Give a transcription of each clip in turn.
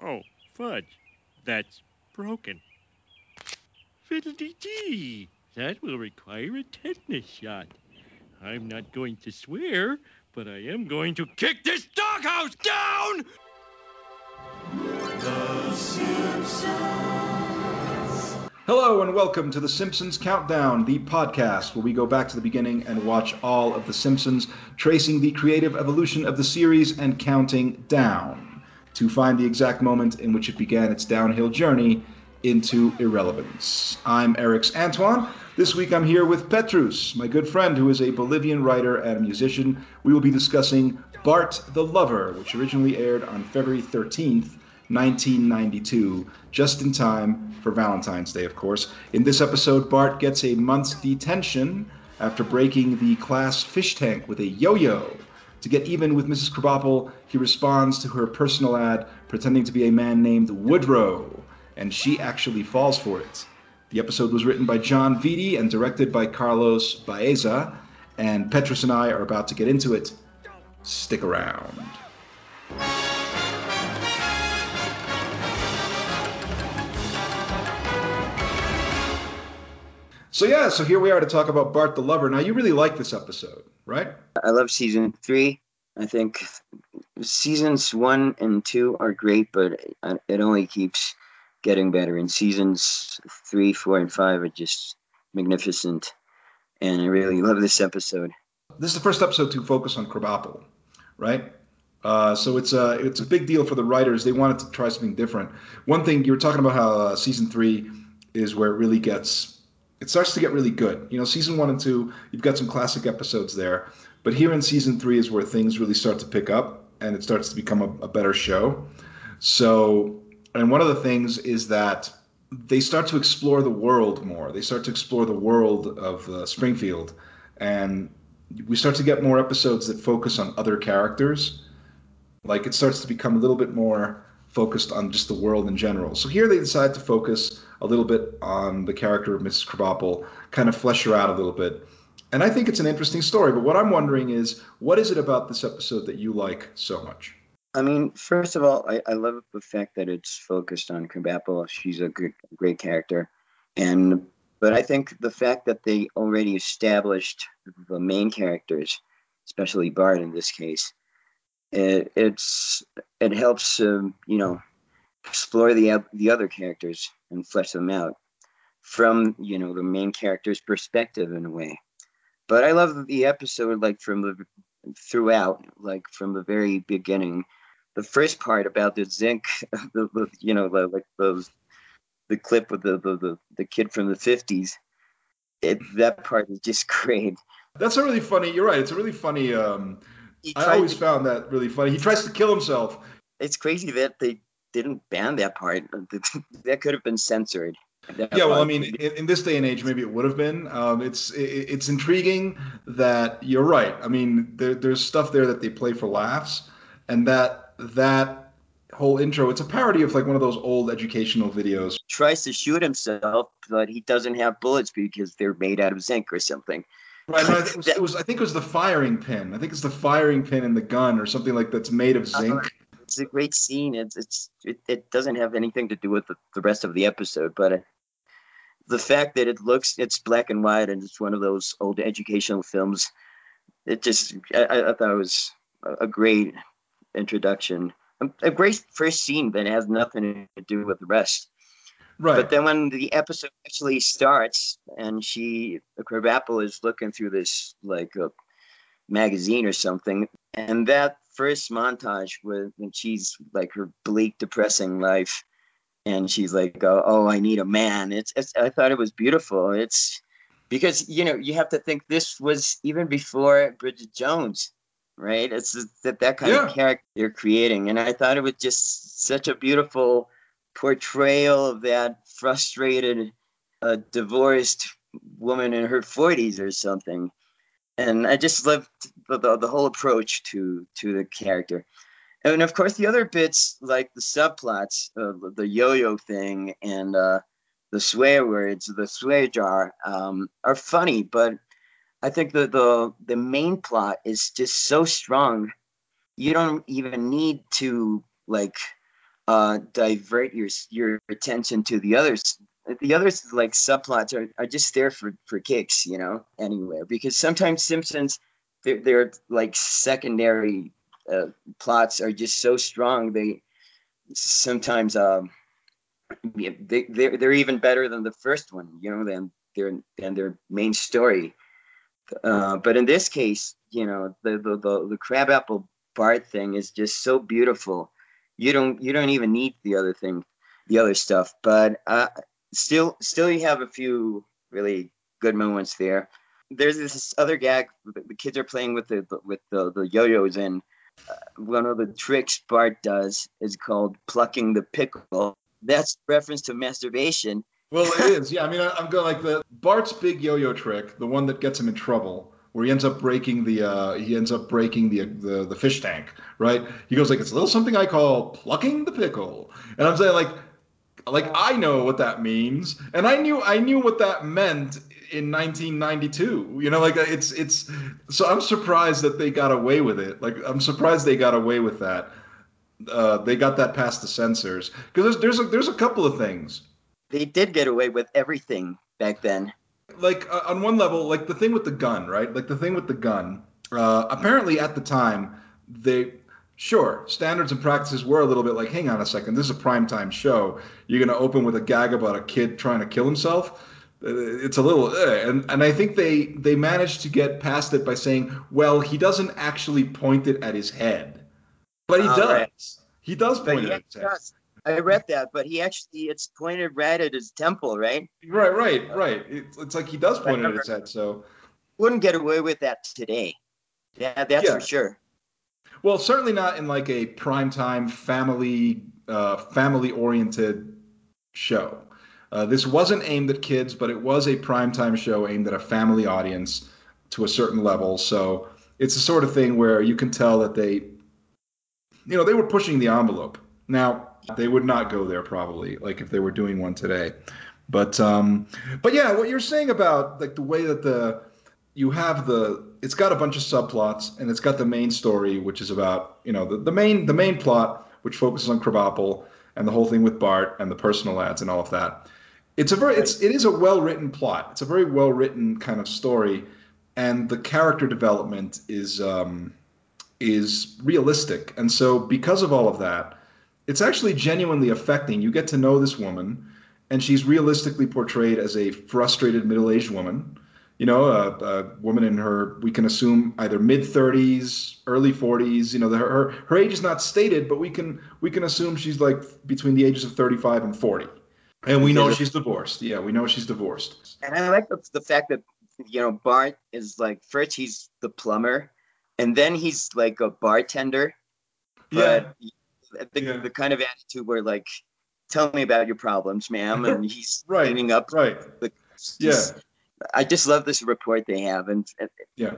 Oh, fudge. That's broken. Fiddle-dee-dee. That will require a tetanus shot. I'm not going to swear, but I am going to kick this doghouse down! Hello and welcome to The Simpsons Countdown, the podcast where we go back to the beginning and watch all of The Simpsons, tracing the creative evolution of the series and counting down to find the exact moment in which it began its downhill journey into irrelevance. I'm Erix Antoine. This week I'm here with Petrus, my good friend who is a Bolivian writer and musician. We will be discussing Bart the Lover, which originally aired on February 13th, 1992, just in time for Valentine's Day, of course. In this episode, Bart gets a month's detention after breaking the class fish tank with a yo yo. To get even with Mrs. Krabappel, he responds to her personal ad pretending to be a man named Woodrow, and she actually falls for it. The episode was written by Jon Vitti and directed by Carlos Baeza, and Petrus and I are about to get into it. Stick around. So yeah, so here we are to talk about Bart the Lover. Now you really like this episode, right? I love season three. I think seasons one and two are great, but it only keeps getting better. And seasons three, four, and five are just magnificent. And I really love this episode. This is the first episode to focus on Krabappel, right? Uh, so it's a it's a big deal for the writers. They wanted to try something different. One thing you were talking about how uh, season three is where it really gets it starts to get really good. You know, season one and two, you've got some classic episodes there, but here in season three is where things really start to pick up and it starts to become a, a better show. So, and one of the things is that they start to explore the world more. They start to explore the world of uh, Springfield, and we start to get more episodes that focus on other characters. Like it starts to become a little bit more focused on just the world in general. So here they decide to focus a little bit on the character of Mrs. Krabappel, kind of flesh her out a little bit. And I think it's an interesting story. But what I'm wondering is, what is it about this episode that you like so much? I mean, first of all, I, I love the fact that it's focused on Krabappel. She's a good, great character, and but I think the fact that they already established the main characters, especially Bart in this case, it, it's it helps um, you know explore the the other characters and flesh them out from you know the main character's perspective in a way. But I love the episode like from the throughout, like from the very beginning. The first part about the zinc, the, the you know the, like those the clip with the, the the kid from the fifties. It that part is just great. That's a really funny. You're right. It's a really funny. Um, I always to, found that really funny. He tries to kill himself. It's crazy that they didn't ban that part. that could have been censored. Yeah, well, I mean, in, in, this day and age, maybe it would have been. Um, it's it, it's intriguing that you're right. I mean, there, there's stuff there that they play for laughs, and that that whole intro, it's a parody of like one of those old educational videos. Tries to shoot himself, but he doesn't have bullets because they're made out of zinc or something. Right. No, it, was, it, was, I think it was the firing pin. I think it's the firing pin in the gun or something like that's made of uh-huh. zinc. It's a great scene. It's it's it, it doesn't have anything to do with the, the rest of the episode, but uh, the fact that it looks it's black and white and it's one of those old educational films, it just I, I thought it was a great introduction, a great first scene that has nothing to do with the rest. Right. But then when the episode actually starts and she, Krabappel is looking through this like a magazine or something, and that first montage with when she's like her bleak, depressing life, and she's like, "Oh, oh I need a man." It's, it's I thought it was beautiful. It's because you know you have to think this was even before Bridget Jones, right? It's that that kind yeah. of character you're creating, and I thought it was just such a beautiful portrayal of that frustrated, uh, divorced woman in her 40s or something. And I just loved the, the, the whole approach to to the character. And of course, the other bits, like the subplots, uh, the yo-yo thing and uh, the swear words, the swear jar, um, are funny. But I think the, the the main plot is just so strong. You don't even need to like uh, divert your your attention to the others. The others like subplots are, are just there for, for kicks, you know, anywhere. Because sometimes Simpsons, they're, they're like secondary uh, plots are just so strong. They sometimes um, they they're, they're even better than the first one, you know, than their than their main story. Uh, but in this case, you know, the the the, the Krabappel Bart thing is just so beautiful. You don't you don't even need the other thing, the other stuff. But uh, still still you have a few really good moments there. There's this other gag. The kids are playing with the with the, the yo-yos, and uh, one of the tricks Bart does is called plucking the pickle. That's reference to masturbation. Well, it is. Yeah, I mean, I, am going like the Bart's big yo-yo trick, the one that gets him in trouble, where he ends up breaking the uh, he ends up breaking the, the the fish tank. Right? He goes like it's a little something I call plucking the pickle, and I'm saying like like I know what that means, and I knew I knew what that meant in 1992. You know, like it's it's. So I'm surprised that they got away with it. Like I'm surprised they got away with that. Uh, they got that past the censors because there's there's a, there's a couple of things. They did get away with everything back then. Like uh, on one level, like the thing with the gun, right? Like the thing with the gun. Uh, apparently, at the time, they sure standards and practices were a little bit like, hang on a second, this is a primetime show. You're going to open with a gag about a kid trying to kill himself it's a little uh, and and I think they they managed to get past it by saying, well, he doesn't actually point it at his head, but he does. Right. He does point it at his head. Does. I read that, but he actually it's pointed right at his temple, right? Right, right, right. It's, it's like he does point it at his head, so wouldn't get away with that today. Yeah, that's yeah. for sure. Well, certainly not in like a primetime family uh, family oriented show. Uh, this wasn't aimed at kids, but it was a primetime show aimed at a family audience to a certain level. So it's the sort of thing where you can tell that they, you know, they were pushing the envelope. Now they would not go there probably, like if they were doing one today. But um, but yeah, what you're saying about like the way that the you have the it's got a bunch of subplots and it's got the main story, which is about you know the, the main the main plot, which focuses on Krabappel and the whole thing with Bart and the personal ads and all of that it's a very it's it is a well written plot. It's a very well written kind of story, and the character development is um, is realistic. And so because of all of that, it's actually genuinely affecting. You get to know this woman, and she's realistically portrayed as a frustrated middle aged woman. You know, a, a, woman in her we can assume either mid 30s, early 40s. You know, the, her her age is not stated, but we can we can assume she's like between the ages of 35 and 40 and we know she's divorced. Yeah, we know she's divorced. And I like the, the fact that you know Bart is like first he's the plumber, and then he's like a bartender. But yeah. The, yeah. the kind of attitude where like, tell me about your problems, ma'am, and he's right. cleaning up. Right. The, yeah. I just love this report they have, and yeah,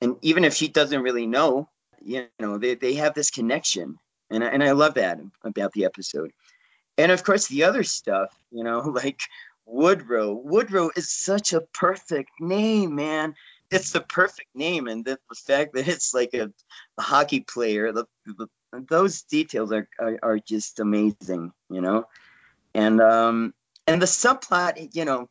and even if she doesn't really know, you know, they, they have this connection, and I, and I love that about the episode and of course the other stuff you know like woodrow woodrow is such a perfect name man it's the perfect name and the, the fact that it's like a, a hockey player the, the, those details are, are, are just amazing you know and um and the subplot you know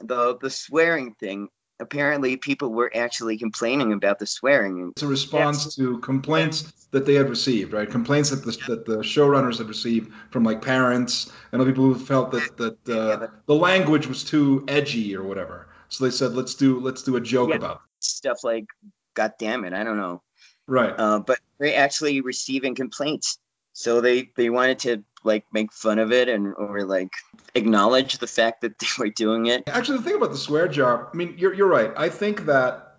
the the swearing thing apparently people were actually complaining about the swearing. It's a response yes. to complaints that they had received, right? Complaints that the, that the showrunners had received from like parents and other people who felt that that uh, the language was too edgy or whatever. So they said, let's do let's do a joke yeah, about it. stuff like, God damn it, I don't know. Right. Uh, but they're actually receiving complaints, so they they wanted to like make fun of it and or like acknowledge the fact that they were doing it. Actually, the thing about the swear jar, I mean, you're you're right. I think that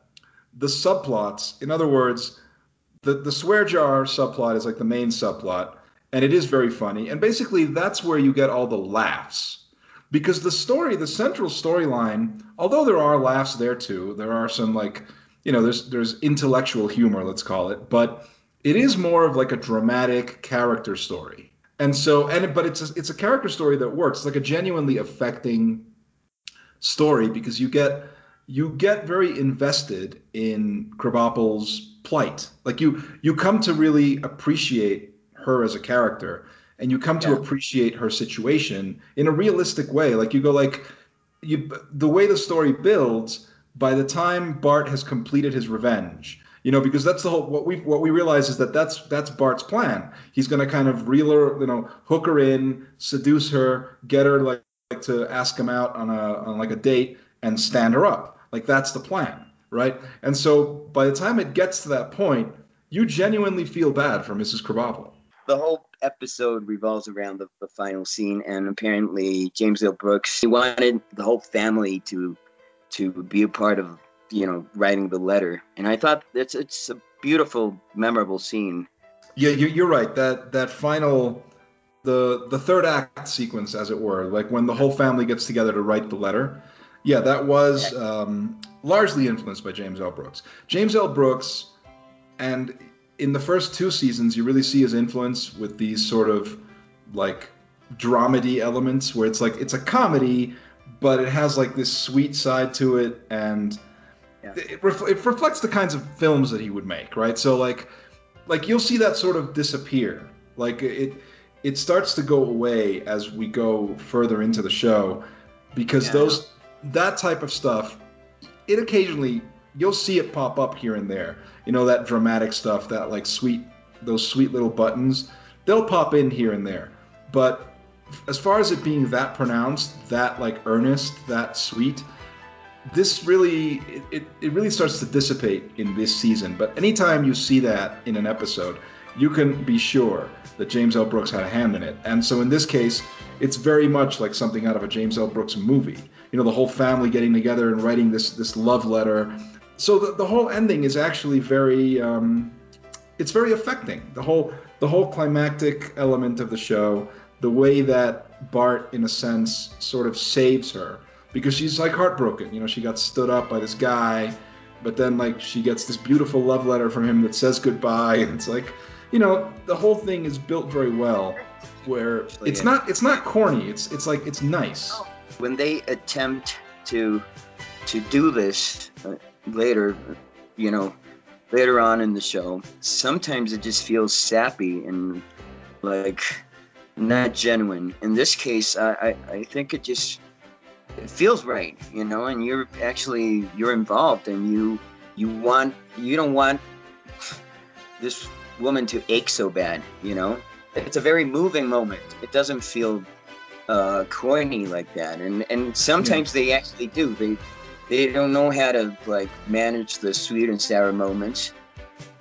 the subplots, in other words, the the swear jar subplot is like the main subplot, and it is very funny. And basically, that's where you get all the laughs. Because the story, the central storyline, although there are laughs there too, there are some like, you know, there's there's intellectual humor, let's call it, but it is more of like a dramatic character story and so and but it's a, it's a character story that works it's like a genuinely affecting story because you get you get very invested in Krabappel's plight like you you come to really appreciate her as a character and you come to Yeah. appreciate her situation in a realistic way. Like you go like you the way the story builds by the time Bart has completed his revenge. You know, because that's the whole what we what we realize is that that's that's Bart's plan. He's going to kind of reel her, you know, hook her in, seduce her, get her like, like to ask him out on a on like a date and stand her up. Like that's the plan, right? And so by the time it gets to that point, you genuinely feel bad for Mrs. Krabappel. the whole episode revolves around the, the final scene, and apparently James L. Brooks he wanted the whole family to to be a part of you know writing the letter, and I thought it's it's a beautiful, memorable scene. Yeah, you, you're right. That that final, the the third act sequence, as it were, like when the whole family gets together to write the letter. Yeah, that was um, largely influenced by James L. Brooks. James L. Brooks, and in the first two seasons, you really see his influence with these sort of like dramedy elements, where it's like it's a comedy, but it has like this sweet side to it, and Yeah. it, ref- it reflects the kinds of films that he would make, right? So like like you'll see that sort of disappear. Like it it starts to go away as we go further into the show because Yeah. those that type of stuff it occasionally you'll see it pop up here and there. You know that dramatic stuff, that like sweet those sweet little buttons, they'll pop in here and there. But as far as it being that pronounced, that like earnest, that sweet, this really it, it, really starts to dissipate in this season. But anytime you see that in an episode you can be sure that james l. Brooks had a hand in it. And so in this case it's very much like something out of a james l. Brooks movie. You know the whole family getting together and writing this this love letter. So the, the whole ending is actually very um, it's very affecting. The whole the whole climactic element of the show the way that bart in a sense sort of saves her. Because she's like heartbroken. You know she got stood up by this guy but then like she gets this beautiful love letter from him that says goodbye. And it's like you know the whole thing is built very well where it's not it's not corny. It's it's like it's nice. When they attempt to to do this uh, later, you know, later on in the show, sometimes it just feels sappy and like not genuine. In this case, I, I, I think it just it feels right, you know, and you're actually you're involved and you you want you don't want this woman to ache so bad, you know. It's a very moving moment. It doesn't feel uh, corny like that, and and sometimes they actually do. They they don't know how to like manage the sweet and sour moments.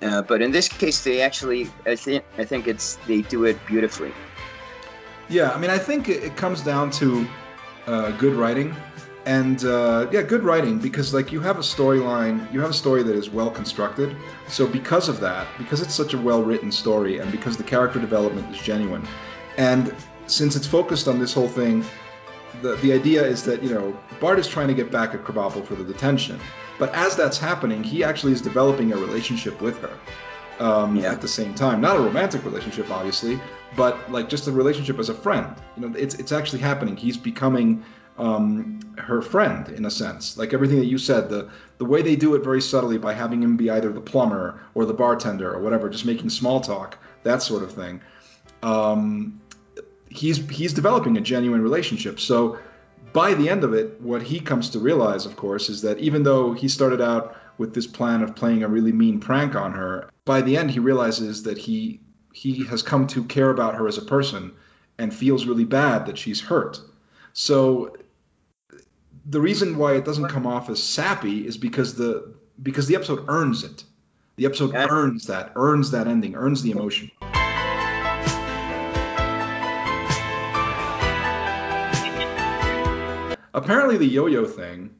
Uh, but in this case, they actually, I think, I think it's they do it beautifully. Yeah, I mean, I think it, comes down to uh, good writing, and uh, yeah, good writing because like you have a storyline, you have a story that is well constructed. So because of that, because it's such a well written story, and because the character development is genuine, and since it's focused on this whole thing, the the idea is that you know Bart is trying to get back at Krabappel for the detention, but as that's happening, he actually is developing a relationship with her. Um, Yeah. At the same time, not a romantic relationship, obviously, but like just a relationship as a friend. You know, it's it's actually happening. He's becoming um, her friend in a sense. Like everything that you said, the the way they do it very subtly by having him be either the plumber or the bartender or whatever, just making small talk, that sort of thing. Um, he's he's developing a genuine relationship. So by the end of it, what he comes to realize, of course, is that even though he started out with this plan of playing a really mean prank on her, by the end he realizes that he he has come to care about her as a person and feels really bad that she's hurt. So the reason why it doesn't come off as sappy is because the because the episode earns it. The episode Yeah. earns that, earns that ending, earns the emotion. apparently the yo-yo thing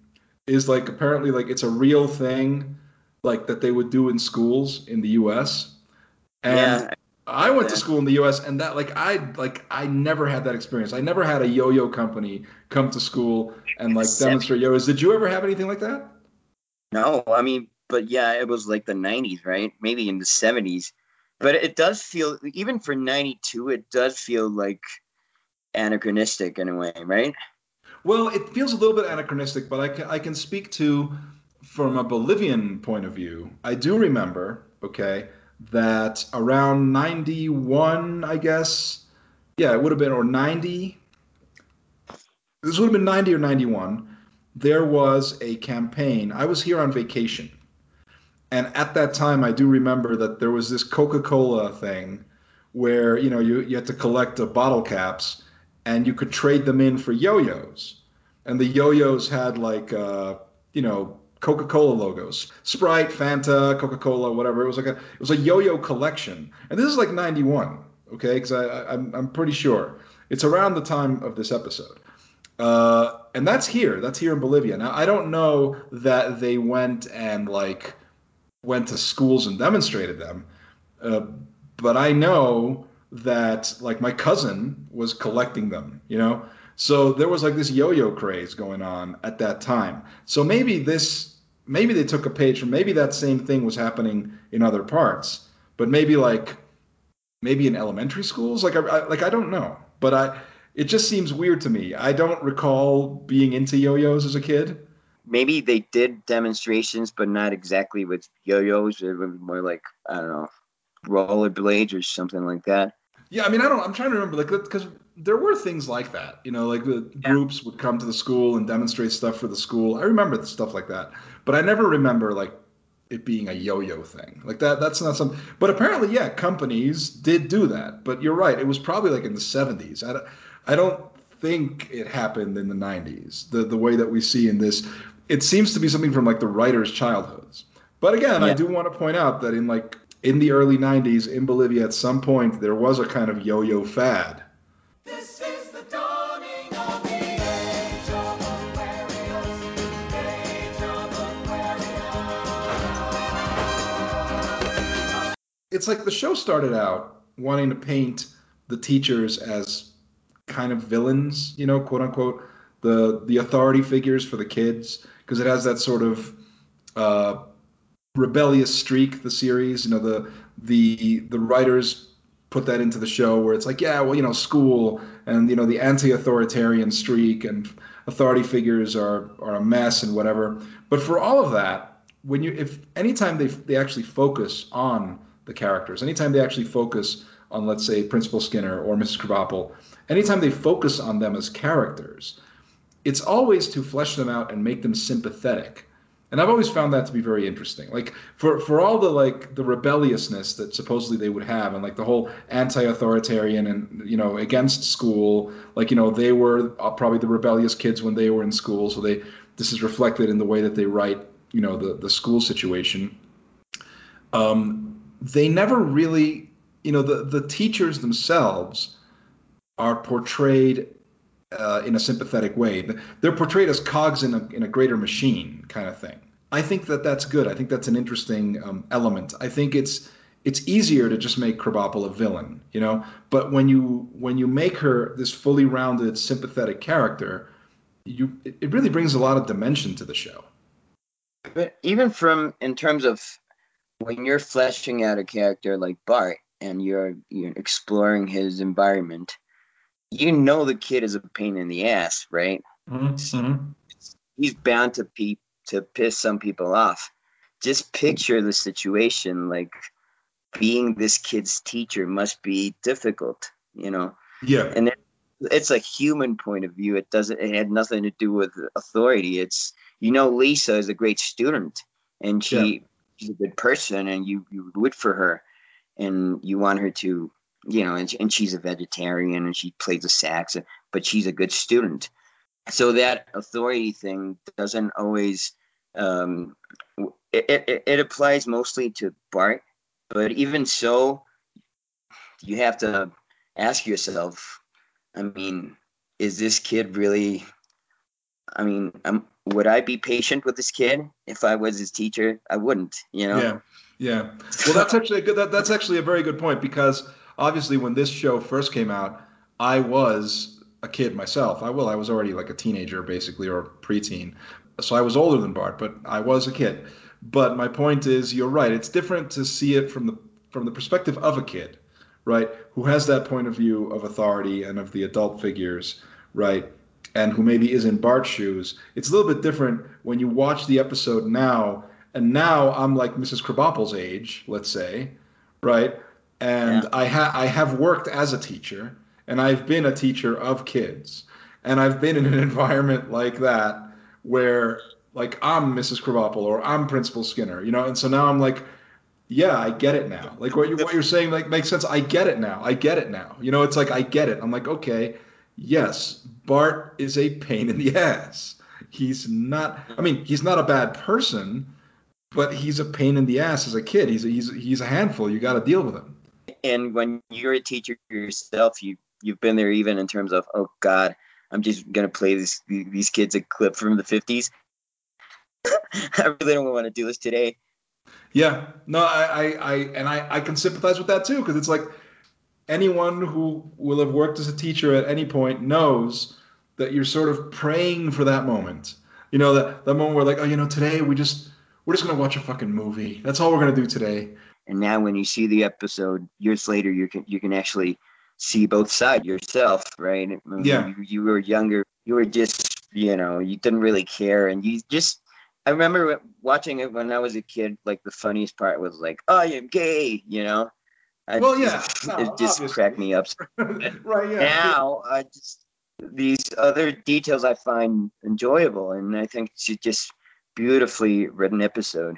is like apparently like it's a real thing like that they would do in schools in the US. And yeah, I went to school in the US and that like I like I never had that experience. I never had a yo-yo company come to school and like demonstrate yo-yos. Did you ever have anything like that? no, I mean, but yeah, it was like the '90s, right? Maybe in the '70s, but it does feel even for '92, it does feel like anachronistic in a way, right? Well, it feels a little bit anachronistic, but I can, I can speak to, from a Bolivian point of view, I do remember, okay, that around 91, I guess, yeah, it would have been or 90. This would have been 90 or 91. There was a campaign. I was here on vacation. And at that time, I do remember that there was this Coca Cola thing where, you know, you, you had to collect the bottle caps and you could trade them in for yo yos. And the yo yos had like, uh, you know, Coca Cola logos, Sprite, Fanta, Coca Cola, whatever. It was like a it was a yo yo collection. And this is like 91 okay? Because I, I'm, I'm pretty sure it's around the time of this episode. Uh, and that's here. That's here in Bolivia. Now, I don't know that they went and like went to schools and demonstrated them, uh, but I know that like my cousin was collecting them. You know, so there was like this yo-yo craze going on at that time. So maybe this, maybe they took a page from. Maybe that same thing was happening in other parts, but maybe like maybe in elementary schools. Like I, I, like I don't know, but I it just seems weird to me. I don't recall being into yo-yos as a kid. Maybe they did demonstrations, but not exactly with yo-yos. It was more like I don't know, rollerblades or something like that. Yeah, I mean, I don't. I'm trying to remember, like, because there were things like that. You know, like the yeah. groups would come to the school and demonstrate stuff for the school. I remember stuff like that, but I never remember like it being a yo-yo thing like that that's not something but apparently yeah companies did do that but you're right it was probably like in the 70s i don't, I don't think it happened in the 90s the the way that we see in this it seems to be something from like the writers childhoods but again yeah. i do want to point out that in like in the early 90s in bolivia at some point there was a kind of yo-yo fad. It's like the show started out wanting to paint the teachers as kind of villains, you know, quote unquote, the the authority figures for the kids because it has that sort of uh, rebellious streak. The series, you know, the the the writers put that into the show where it's like, yeah, well, you know, school and you know the anti-authoritarian streak and authority figures are are a mess and whatever. But for all of that, when you if anytime they they actually focus on the characters. Anytime they actually focus on, let's say, Principal Skinner or Mrs. Krabappel, anytime they focus on them as characters, it's always to flesh them out and make them sympathetic. And I've always found that to be very interesting. Like for for all the like the rebelliousness that supposedly they would have, and like the whole anti-authoritarian and you know against school, like you know they were uh, probably the rebellious kids when they were in school. So they this is reflected in the way that they write you know the the school situation. Um, they never really, you know, the, the teachers themselves are portrayed uh, in a sympathetic way. They're portrayed as cogs in a, in a greater machine kind of thing. I think that that's good. I think that's an interesting um, element. I think it's it's easier to just make Krabappel a villain, you know. But when you when you make her this fully rounded, sympathetic character, you it really brings a lot of dimension to the show. But even from in terms of when you're fleshing out a character like Bart and you're you're exploring his environment, you know the kid is a pain in the ass, right? Mm-hmm. He's bound to pe- to piss some people off. Just picture the situation like being this kid's teacher must be difficult, you know. Yeah. And it, it's a human point of view. It doesn't. It had nothing to do with authority. It's you know Lisa is a great student, and she yeah she's a good person and you you root for her and you want her to you know and, and she's a vegetarian and she plays the sax but she's a good student so that authority thing doesn't always um, it, it, it applies mostly to bart but even so you have to ask yourself i mean is this kid really i mean I'm, would I be patient with this kid if I was his teacher? I wouldn't, you know. Yeah, yeah. Well, that's actually a good. That, that's actually a very good point because obviously when this show first came out, I was a kid myself. I will. I was already like a teenager, basically, or preteen. So I was older than Bart, but I was a kid. But my point is, you're right. It's different to see it from the from the perspective of a kid, right, who has that point of view of authority and of the adult figures, right, and who maybe is in Bart's shoes, it's a little bit different when you watch the episode now. And now I'm like Mrs. Krabappel's age, let's say, right? And yeah. I ha- I have worked as a teacher, and I've been a teacher of kids, and I've been in an environment like that where like I'm Mrs. Krabappel or I'm Principal Skinner, you know, and so now I'm like, yeah, I get it now. Like what you're what you're saying like makes sense. I get it now. I get it now. You know, it's like I get it. I'm like, okay, yes, Bart is a pain in the ass. He's not. I mean, he's not a bad person, but he's a pain in the ass as a kid. He's a, he's he's a handful. You got to deal with him. And when you're a teacher yourself, you you've been there even in terms of oh God, I'm just gonna play these these kids a clip from the 50s. I really don't want to do this today. Yeah, no, I, I, I and I, I can sympathize with that too because it's like anyone who will have worked as a teacher at any point knows that you're sort of praying for that moment. You know that that moment where like, oh, you know, today we just we're just gonna watch a fucking movie. That's all we're gonna do today. And now, when you see the episode years later, you can you can actually see both sides yourself, right? Yeah. You, you were younger. You were just, you know, you didn't really care, and you just I remember watching it when I was a kid. Like the funniest part was like, "I am gay," you know. I well, yeah, no, it just obviously. cracked me up. right. Yeah. Now, I just these other details I find enjoyable, and I think it's just beautifully written episode.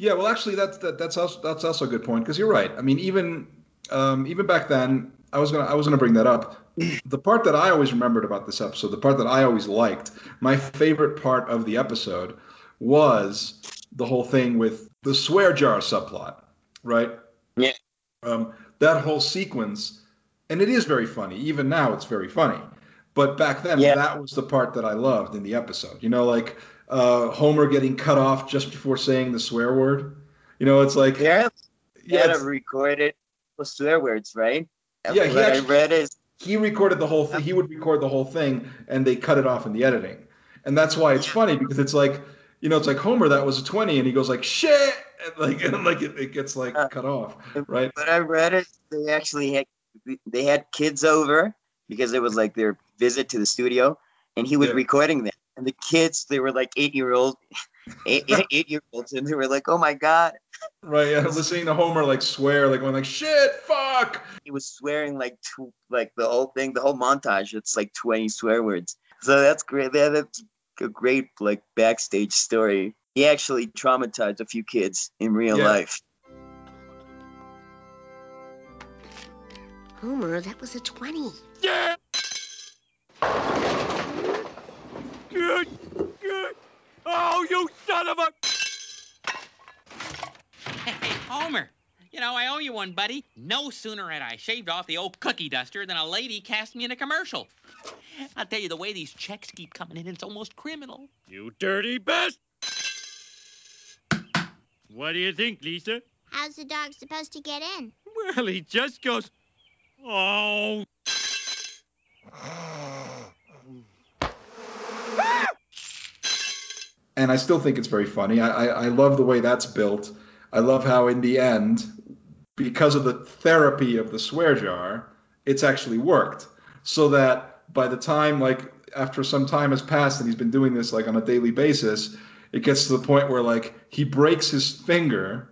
Yeah, well, actually, that's that, that's also that's also a good point because you're right. I mean, even um, even back then, I was gonna I was gonna bring that up. The part that I always remembered about this episode, the part that I always liked, my favorite part of the episode was the whole thing with the swear jar subplot, right? Yeah. Um, that whole sequence, and it is very funny. Even now, it's very funny. But back then, yeah. that was the part that I loved in the episode. You know, like uh, Homer getting cut off just before saying the swear word. You know, it's like yeah, yeah, to record it with swear words, right? Yeah, he actually, I read is he recorded the whole thing. He would record the whole thing, and they cut it off in the editing. And that's why it's funny because it's like, you know, it's like Homer that was a twenty, and he goes like shit, and like and like it, it gets like uh, cut off, right? But I read it. They actually had they had kids over because it was like their visit to the studio, and he was yeah. recording them. And the kids, they were like eight year old, eight, eight year olds, and they were like, "Oh my god, Right, yeah, I was listening to Homer like swear, like going like shit, fuck. He was swearing like to, like the whole thing, the whole montage. It's like twenty swear words. So that's great. That, that's a great like backstage story. He actually traumatized a few kids in real yeah. life. Homer, that was a twenty. Yeah. Good, good. Oh, you son of a. Hey, Homer. You know, I owe you one, buddy. No sooner had I shaved off the old cookie duster than a lady cast me in a commercial. I'll tell you, the way these checks keep coming in, it's almost criminal. You dirty best! What do you think, Lisa? How's the dog supposed to get in? Well, he just goes, oh. And I still think it's very funny. I, I, I love the way that's built I love how in the end, because of the therapy of the swear jar, it's actually worked. So that by the time like after some time has passed and he's been doing this like on a daily basis, it gets to the point where like he breaks his finger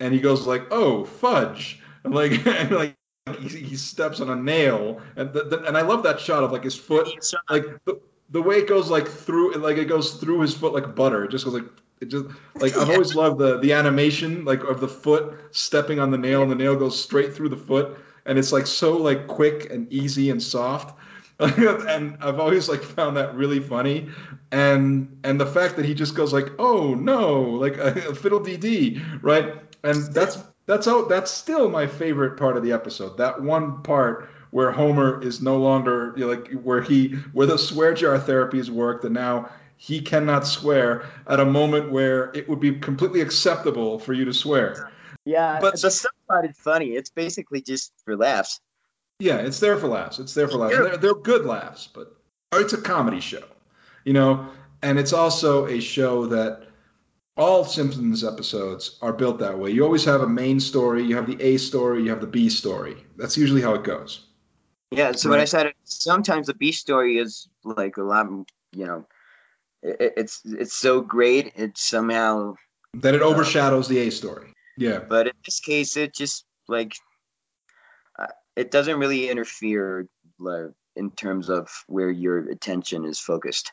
and he goes like, "Oh, fudge." And like and like he, he steps on a nail and the, the, and I love that shot of like his foot uh, like the, the way it goes like through like it goes through his foot like butter. It just goes like it just like I've always loved the the animation like of the foot stepping on the nail and the nail goes straight through the foot and it's like so like quick and easy and soft. and I've always like found that really funny, and and the fact that he just goes like, oh no, like a, a fiddle dee, right? And that's that's how that's still my favorite part of the episode. That one part where Homer is no longer you know, like where he where the swear jar therapies has worked, and now he cannot swear at a moment where it would be completely acceptable for you to swear. Yeah, but the stuff part is funny. It's basically just for laughs. Yeah, it's there for laughs. It's there for laughs. They're, they're good laughs, but it's a comedy show, you know, and it's also a show that all Simpsons episodes are built that way. You always have a main story, you have the A story, you have the B story. That's usually how it goes. Yeah, so right? what I said, sometimes the B story is like a lot, you know, it, it's it's so great. It's somehow that it overshadows uh, the A story. Yeah. But in this case, it just like uh, it doesn't really interfere like, in terms of where your attention is focused.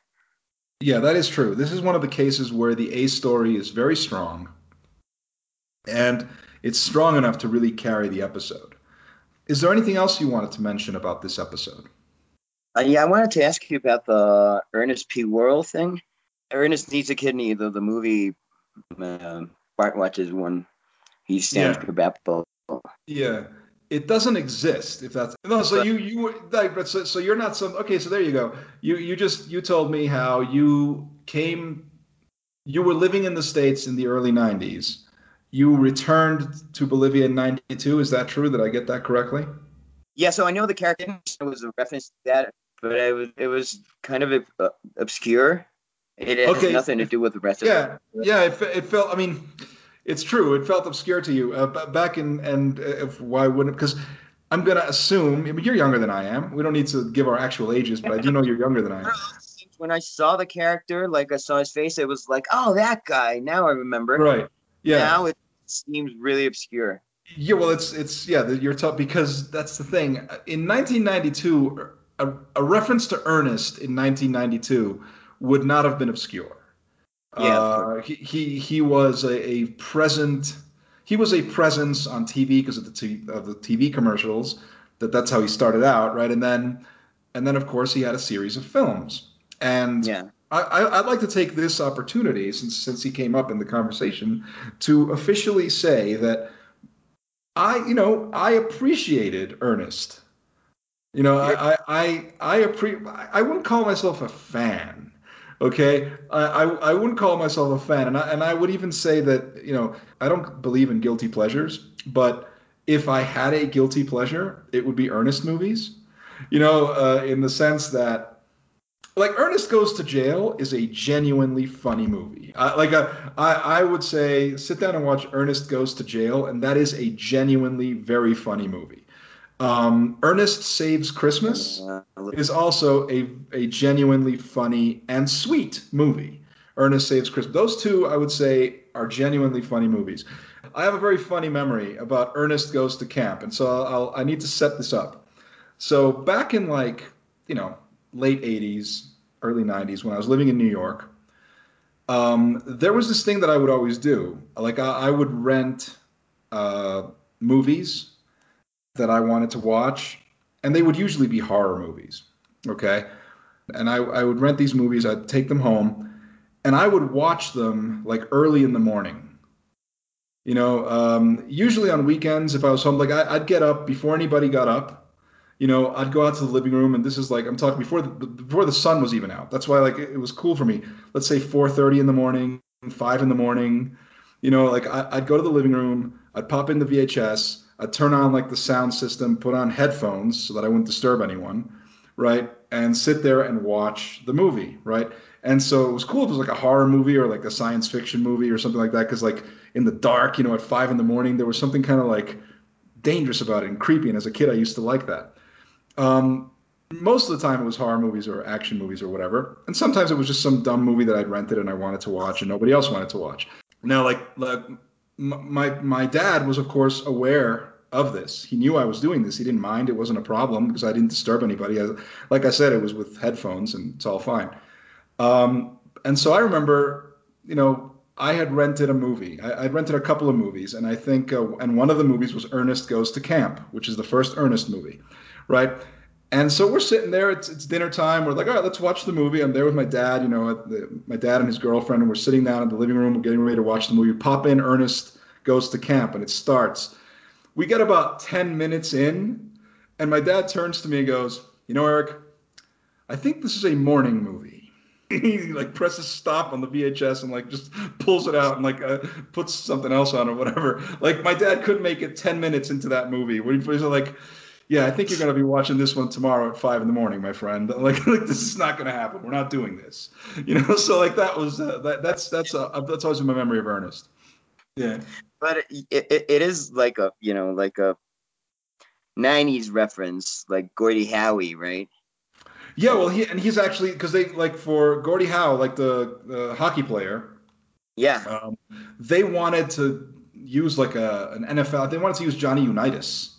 Yeah, that is true. This is one of the cases where the A story is very strong, and it's strong enough to really carry the episode. Is there anything else you wanted to mention about this episode? Uh, yeah, I wanted to ask you about the Ernest P. Worrell thing. Ernest needs a kidney. The the movie uh, Bart watches one. he stands Yeah. for baptism. Yeah, it doesn't exist. If that's no, so you you like, but so, so you're not some. Okay, so there you go. You you just you told me how you came. You were living in the states in the early '90s. You returned to Bolivia in '92. Is that true? Did I get that correctly? Yeah, so I know the character was a reference to that, but it was it was kind of uh, obscure. It has Okay. nothing to do with the rest of Yeah, it. yeah. It, it felt. I mean, it's true. It felt obscure to you uh, back in. And uh, if, why wouldn't? Because I'm gonna assume. I mean, you're younger than I am. We don't need to give our actual ages, but I do know you're younger than I am. When I saw the character, like I saw his face, it was like, oh, that guy. Now I remember. Right. Yeah. Now it seems really obscure. Yeah, well, it's it's yeah, you're tough because that's the thing. In 1992, a, a reference to Ernest in 1992 would not have been obscure. Yeah, uh, he, he he was a, a present. He was a presence on TV because of the t- of the TV commercials. That that's how he started out, right? And then and then of course he had a series of films. And Yeah. I, I'd like to take this opportunity, since since he came up in the conversation, to officially say that I, you know, I appreciated Ernest. You know, I, I, I, I appre- I wouldn't call myself a fan. Okay, I, I, I wouldn't call myself a fan, and I, and I would even say that you know I don't believe in guilty pleasures, but if I had a guilty pleasure, it would be Ernest movies. You know, uh, in the sense that like Ernest Goes to Jail is a genuinely funny movie. Uh, like uh, I, I would say, sit down and watch Ernest Goes to Jail, and that is a genuinely very funny movie. Um, Ernest Saves Christmas is also a, a genuinely funny and sweet movie. Ernest Saves Christmas. Those two, I would say, are genuinely funny movies. I have a very funny memory about Ernest Goes to Camp, and so I'll, I need to set this up. So back in like, you know, late 80s, early 90s, when I was living in New York, um, there was this thing that I would always do. Like I, I would rent uh, movies that I wanted to watch, and they would usually be horror movies. Okay, and I, I would rent these movies. I'd take them home, and I would watch them like early in the morning. You know, um, usually on weekends, if I was home, like I, I'd get up before anybody got up you know, I'd go out to the living room, and this is like I'm talking before the before the sun was even out. That's why like it was cool for me. Let's say 4:30 in the morning, five in the morning. You know, like I, I'd go to the living room, I'd pop in the VHS, I'd turn on like the sound system, put on headphones so that I wouldn't disturb anyone, right? And sit there and watch the movie, right? And so it was cool if it was like a horror movie or like a science fiction movie or something like that. Because like in the dark, you know, at five in the morning, there was something kind of like dangerous about it and creepy. And as a kid, I used to like that. Um, most of the time it was horror movies or action movies or whatever. And sometimes it was just some dumb movie that I'd rented and I wanted to watch and nobody else wanted to watch. Now, like, like my my dad was of course aware of this. He knew I was doing this. He didn't mind. It wasn't a problem because I didn't disturb anybody. I, like I said, it was with headphones and it's all fine. Um, and so I remember, you know, I had rented a movie. I, I'd rented a couple of movies, and I think, uh, and one of the movies was Ernest Goes to Camp, which is the first Ernest movie, right? And so we're sitting there. It's it's dinner time. We're like, all right, let's watch the movie. I'm there with my dad. You know, the, my dad and his girlfriend, and we're sitting down in the living room. We're getting ready to watch the movie. Pop in. Ernest Goes to Camp, and it starts. We get about ten minutes in, and my dad turns to me and goes, "You know, Eric, I think this is a morning movie." he like presses stop on the VHS and like just pulls it out and like uh, puts something else on or whatever. Like my dad couldn't make it ten minutes into that movie. Where he's like, "Yeah, I think you're gonna be watching this one tomorrow at five in the morning, my friend. Like, like this is not gonna happen. We're not doing this." You know. So like that was uh, that that's that's uh, that's always in my memory of Ernest. Yeah. but it, it, it is like a you know like a 90s reference like gordy howie right Yeah, well, he and he's actually because they like for Gordie Howe, like the, the hockey player, yeah um, they wanted to use like a an NFL. They wanted to use Johnny Unitas,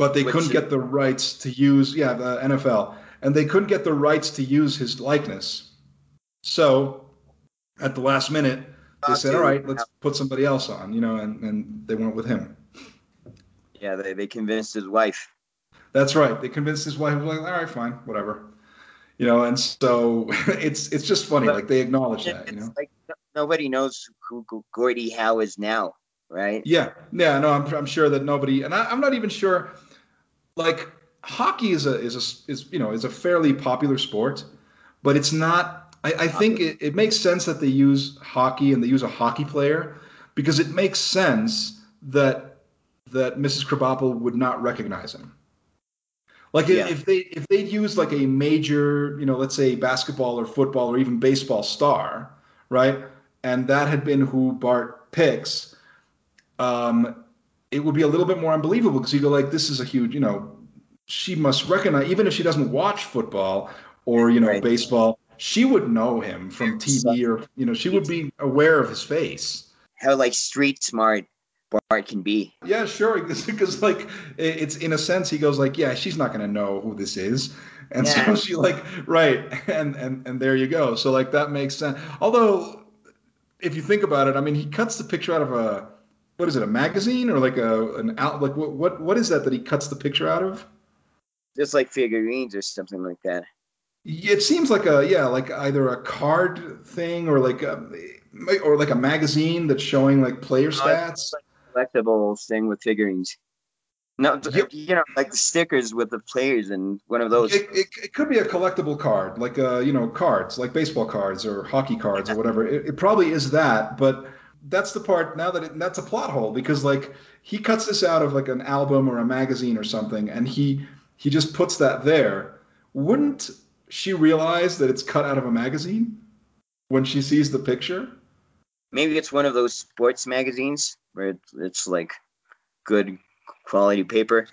but they Which couldn't get the rights to use yeah the NFL, and they couldn't get the rights to use his likeness. So at the last minute, they said, "All right, let's put somebody else on," you know, and, and they went with him. Yeah, they, they convinced his wife. That's right. They convinced his wife, like, "All right, fine, whatever," you know, and so it's it's just funny, But- like they acknowledge that, you know. like nobody knows who Gordie Howe is now, right? Yeah, yeah, no, I'm, I'm sure that nobody, and I, I'm not even sure. Like hockey is a is a is you know is a fairly popular sport, but it's not. I, I think it, it makes sense that they use hockey and they use a hockey player because it makes sense that that Mrs. Krabappel would not recognize him. Like if, Yeah. if they if they'd used like a major, you know, let's say basketball or football or even baseball star, right? And that had been who Bart picks, um, it would be a little bit more unbelievable because you go like, this is a huge, you know, she must recognize even if she doesn't watch football or you know Right. baseball, she would know him from TV or you know she would be aware of his face. How like street smart Bart can be. Yeah, sure. Because like it's in a sense, he goes like, yeah, she's not gonna know who this is, and so she like, right, and and and there you go. So like that makes sense. Although, if you think about it, I mean, he cuts the picture out of a what is it, a magazine or like a an out like what what what is that that he cuts the picture out of? Just like figurines or something like that. It seems like a yeah, like either a card thing or like a or like a magazine that's showing like player stats. like Collectible thing with figurines. No, you know, like the stickers with the players and one of those. It, it, it could be a collectible card, like uh, you know, cards, like baseball cards or hockey cards or whatever. It, it probably is that, but that's the part now that it, that's a plot hole because like he cuts this out of like an album or a magazine or something, and he he just puts that there. Wouldn't she realize that it's cut out of a magazine when she sees the picture? Maybe it's one of those sports magazines where it's, like good quality paper.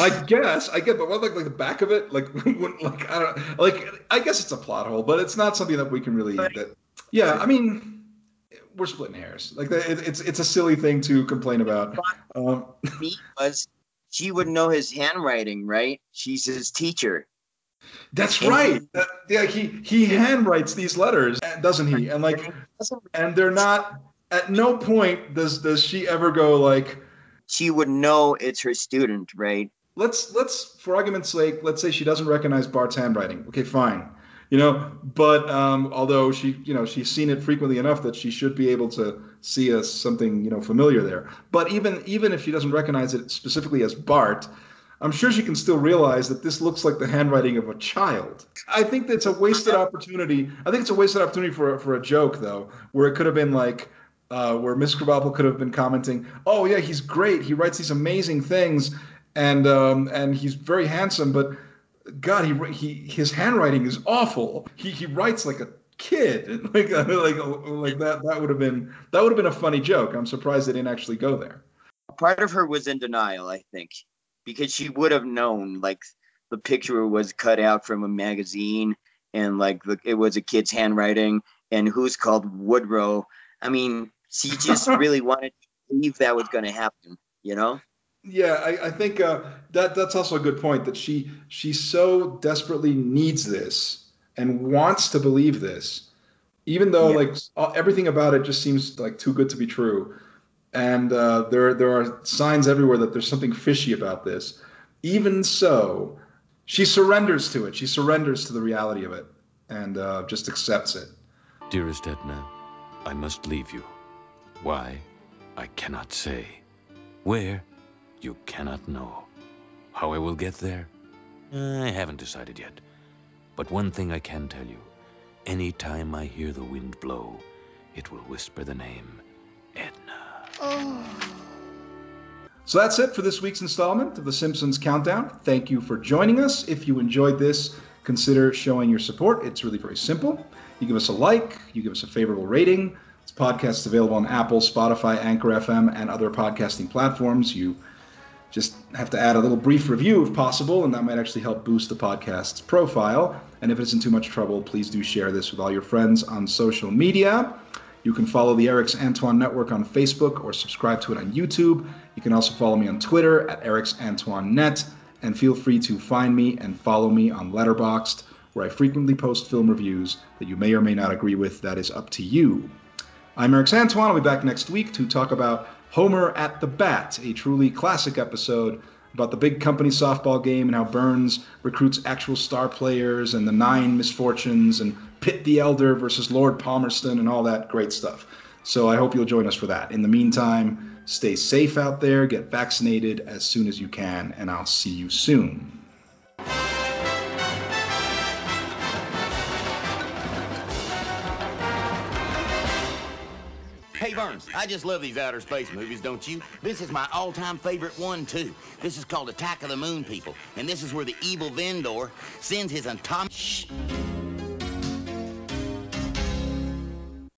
I guess I get, but what like like the back of it, like like I don't like I guess it's a plot hole, but it's not something that we can really. That, yeah, I mean, we're splitting hairs. Like it, it's it's a silly thing to complain about. Um, Me was she would know his handwriting, right? She's his teacher. that's And right. he- That- yeah, he he handwrites these letters, doesn't he? And like, and they're not. At no point does does she ever go like, She would know it's her student, right? let's let's for argument's sake let's say she doesn't recognize bart's handwriting okay fine you know but um, although she you know she's seen it frequently enough that she should be able to see as something you know familiar there but even even if she doesn't recognize it specifically as bart i'm sure she can still realize that this looks like the handwriting of a child i think that's a wasted opportunity i think it's a wasted opportunity for, for a joke though where it could have been like uh, where Miss Krabappel could have been commenting, "Oh yeah, he's great. He writes these amazing things, and um, and he's very handsome. But God, he he his handwriting is awful. He he writes like a kid. Like like like that. That would have been that would have been a funny joke. I'm surprised they didn't actually go there. Part of her was in denial, I think, because she would have known like the picture was cut out from a magazine and like the, it was a kid's handwriting and who's called Woodrow. I mean, she just really wanted to believe that was going to happen, you know? Yeah, I, I think uh, that that's also a good point. That she she so desperately needs this and wants to believe this, even though Yeah. like uh, everything about it just seems like too good to be true. And uh, there there are signs everywhere that there's something fishy about this. Even so, she surrenders to it. She surrenders to the reality of it and uh, just accepts it. Dearest Edna, I must leave you. Why? I cannot say. Where? You cannot know. How I will get there? I haven't decided yet. But one thing I can tell you. Any time I hear the wind blow, it will whisper the name Edna. Oh. So that's it for this week's installment of The Simpsons Countdown. Thank you for joining us. If you enjoyed this, consider showing your support. It's really very simple. You give us a like, you give us a favorable rating. This podcast is available on Apple, Spotify, Anchor FM, and other podcasting platforms. You just have to add a little brief review if possible, and that might actually help boost the podcast's profile. And if it isn't too much trouble, please do share this with all your friends on social media. You can follow the Erix Antoine Network on Facebook or subscribe to it on YouTube. You can also follow me on Twitter at Erix Antoine Net, and feel free to find me and follow me on Letterboxd, where I frequently post film reviews that you may or may not agree with. That is up to you. I'm Erix Antoine. I'll be back next week to talk about Homer at the Bat, a truly classic episode about the big company softball game and how Burns recruits actual star players and the nine misfortunes and Pitt the Elder versus Lord Palmerston and all that great stuff. So I hope you'll join us for that. In the meantime, stay safe out there, get vaccinated as soon as you can, and I'll see you soon. Burns, I just love these outer space movies, don't you? This is my all-time favorite one, too. This is called Attack of the Moon People, and this is where the evil vendor sends his atomic...